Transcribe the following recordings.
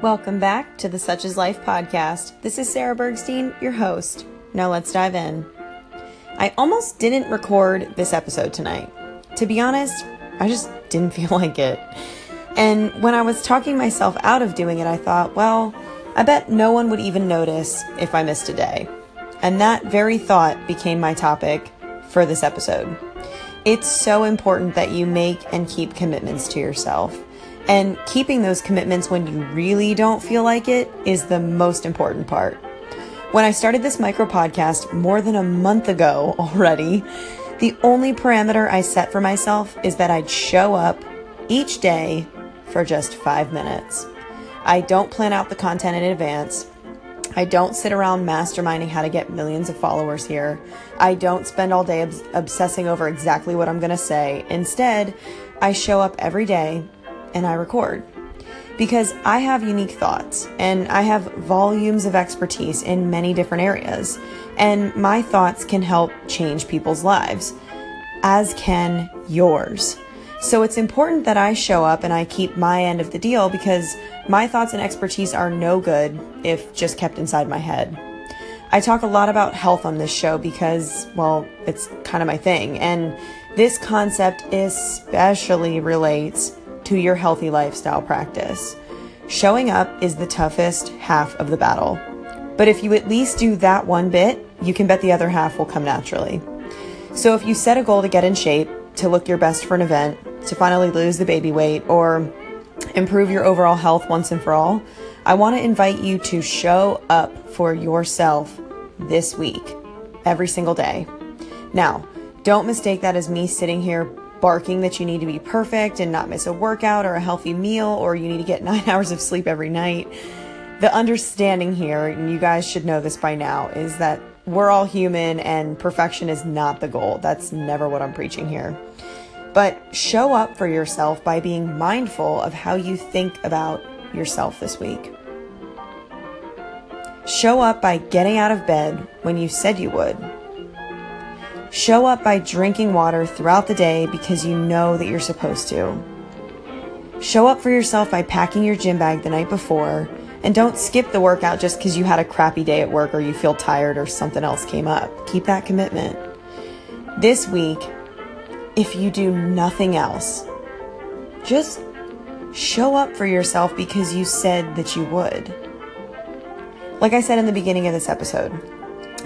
Welcome back to the Such is Life podcast. This is Sarah Bergstein, your host. Now let's dive in. I almost didn't record this episode tonight. To be honest, I just didn't feel like it. And when I was talking myself out of doing it, I thought, well, I bet no one would even notice if I missed a day. And that very thought became my topic for this episode. It's so important that you make and keep commitments to yourself. And keeping those commitments when you really don't feel like it is the most important part. When I started this micro podcast more than a month ago already, the only parameter I set for myself is that I'd show up each day for just five minutes. I don't plan out the content in advance. I don't sit around masterminding how to get millions of followers here. I don't spend all day obs- obsessing over exactly what I'm going to say. Instead, I show up every day and I record. Because I have unique thoughts and I have volumes of expertise in many different areas, and my thoughts can help change people's lives, as can yours. So it's important that I show up and I keep my end of the deal because my thoughts and expertise are no good if just kept inside my head. I talk a lot about health on this show because, well, it's kind of my thing. And this concept especially relates to your healthy lifestyle practice. Showing up is the toughest half of the battle. But if you at least do that one bit, you can bet the other half will come naturally. So if you set a goal to get in shape, to look your best for an event, to finally lose the baby weight, or improve your overall health once and for all, I want to invite you to show up for yourself this week, every single day. Now, don't mistake that as me sitting here barking that you need to be perfect and not miss a workout or a healthy meal or you need to get nine hours of sleep every night. The understanding here, and you guys should know this by now, is that we're all human and perfection is not the goal. That's never what I'm preaching here. But show up for yourself by being mindful of how you think about yourself this week. Show up by getting out of bed when you said you would. Show up by drinking water throughout the day because you know that you're supposed to. Show up for yourself by packing your gym bag the night before and don't skip the workout just because you had a crappy day at work or you feel tired or something else came up. Keep that commitment. This week, if you do nothing else, just show up for yourself because you said that you would. Like I said in the beginning of this episode,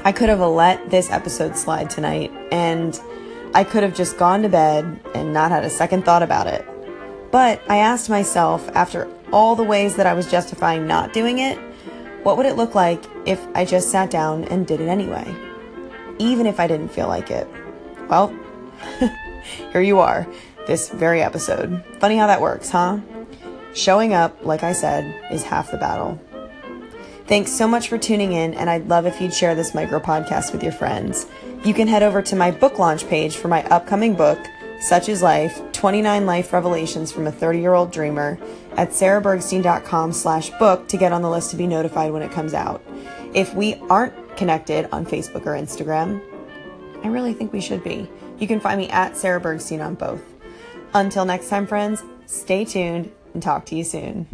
I could have let this episode slide tonight and I could have just gone to bed and not had a second thought about it. But I asked myself, after all the ways that I was justifying not doing it, what would it look like if I just sat down and did it anyway? Even if I didn't feel like it. Well, here you are, this very episode. Funny how that works, huh? Showing up, like I said, is half the battle. Thanks so much for tuning in, and I'd love if you'd share this micro podcast with your friends. You can head over to my book launch page for my upcoming book, Such is Life 29 Life Revelations from a 30 Year Old Dreamer, at sarahbergstein.com slash book to get on the list to be notified when it comes out. If we aren't connected on Facebook or Instagram, I really think we should be. You can find me at Sarah Bergstein on both. Until next time, friends, stay tuned and talk to you soon.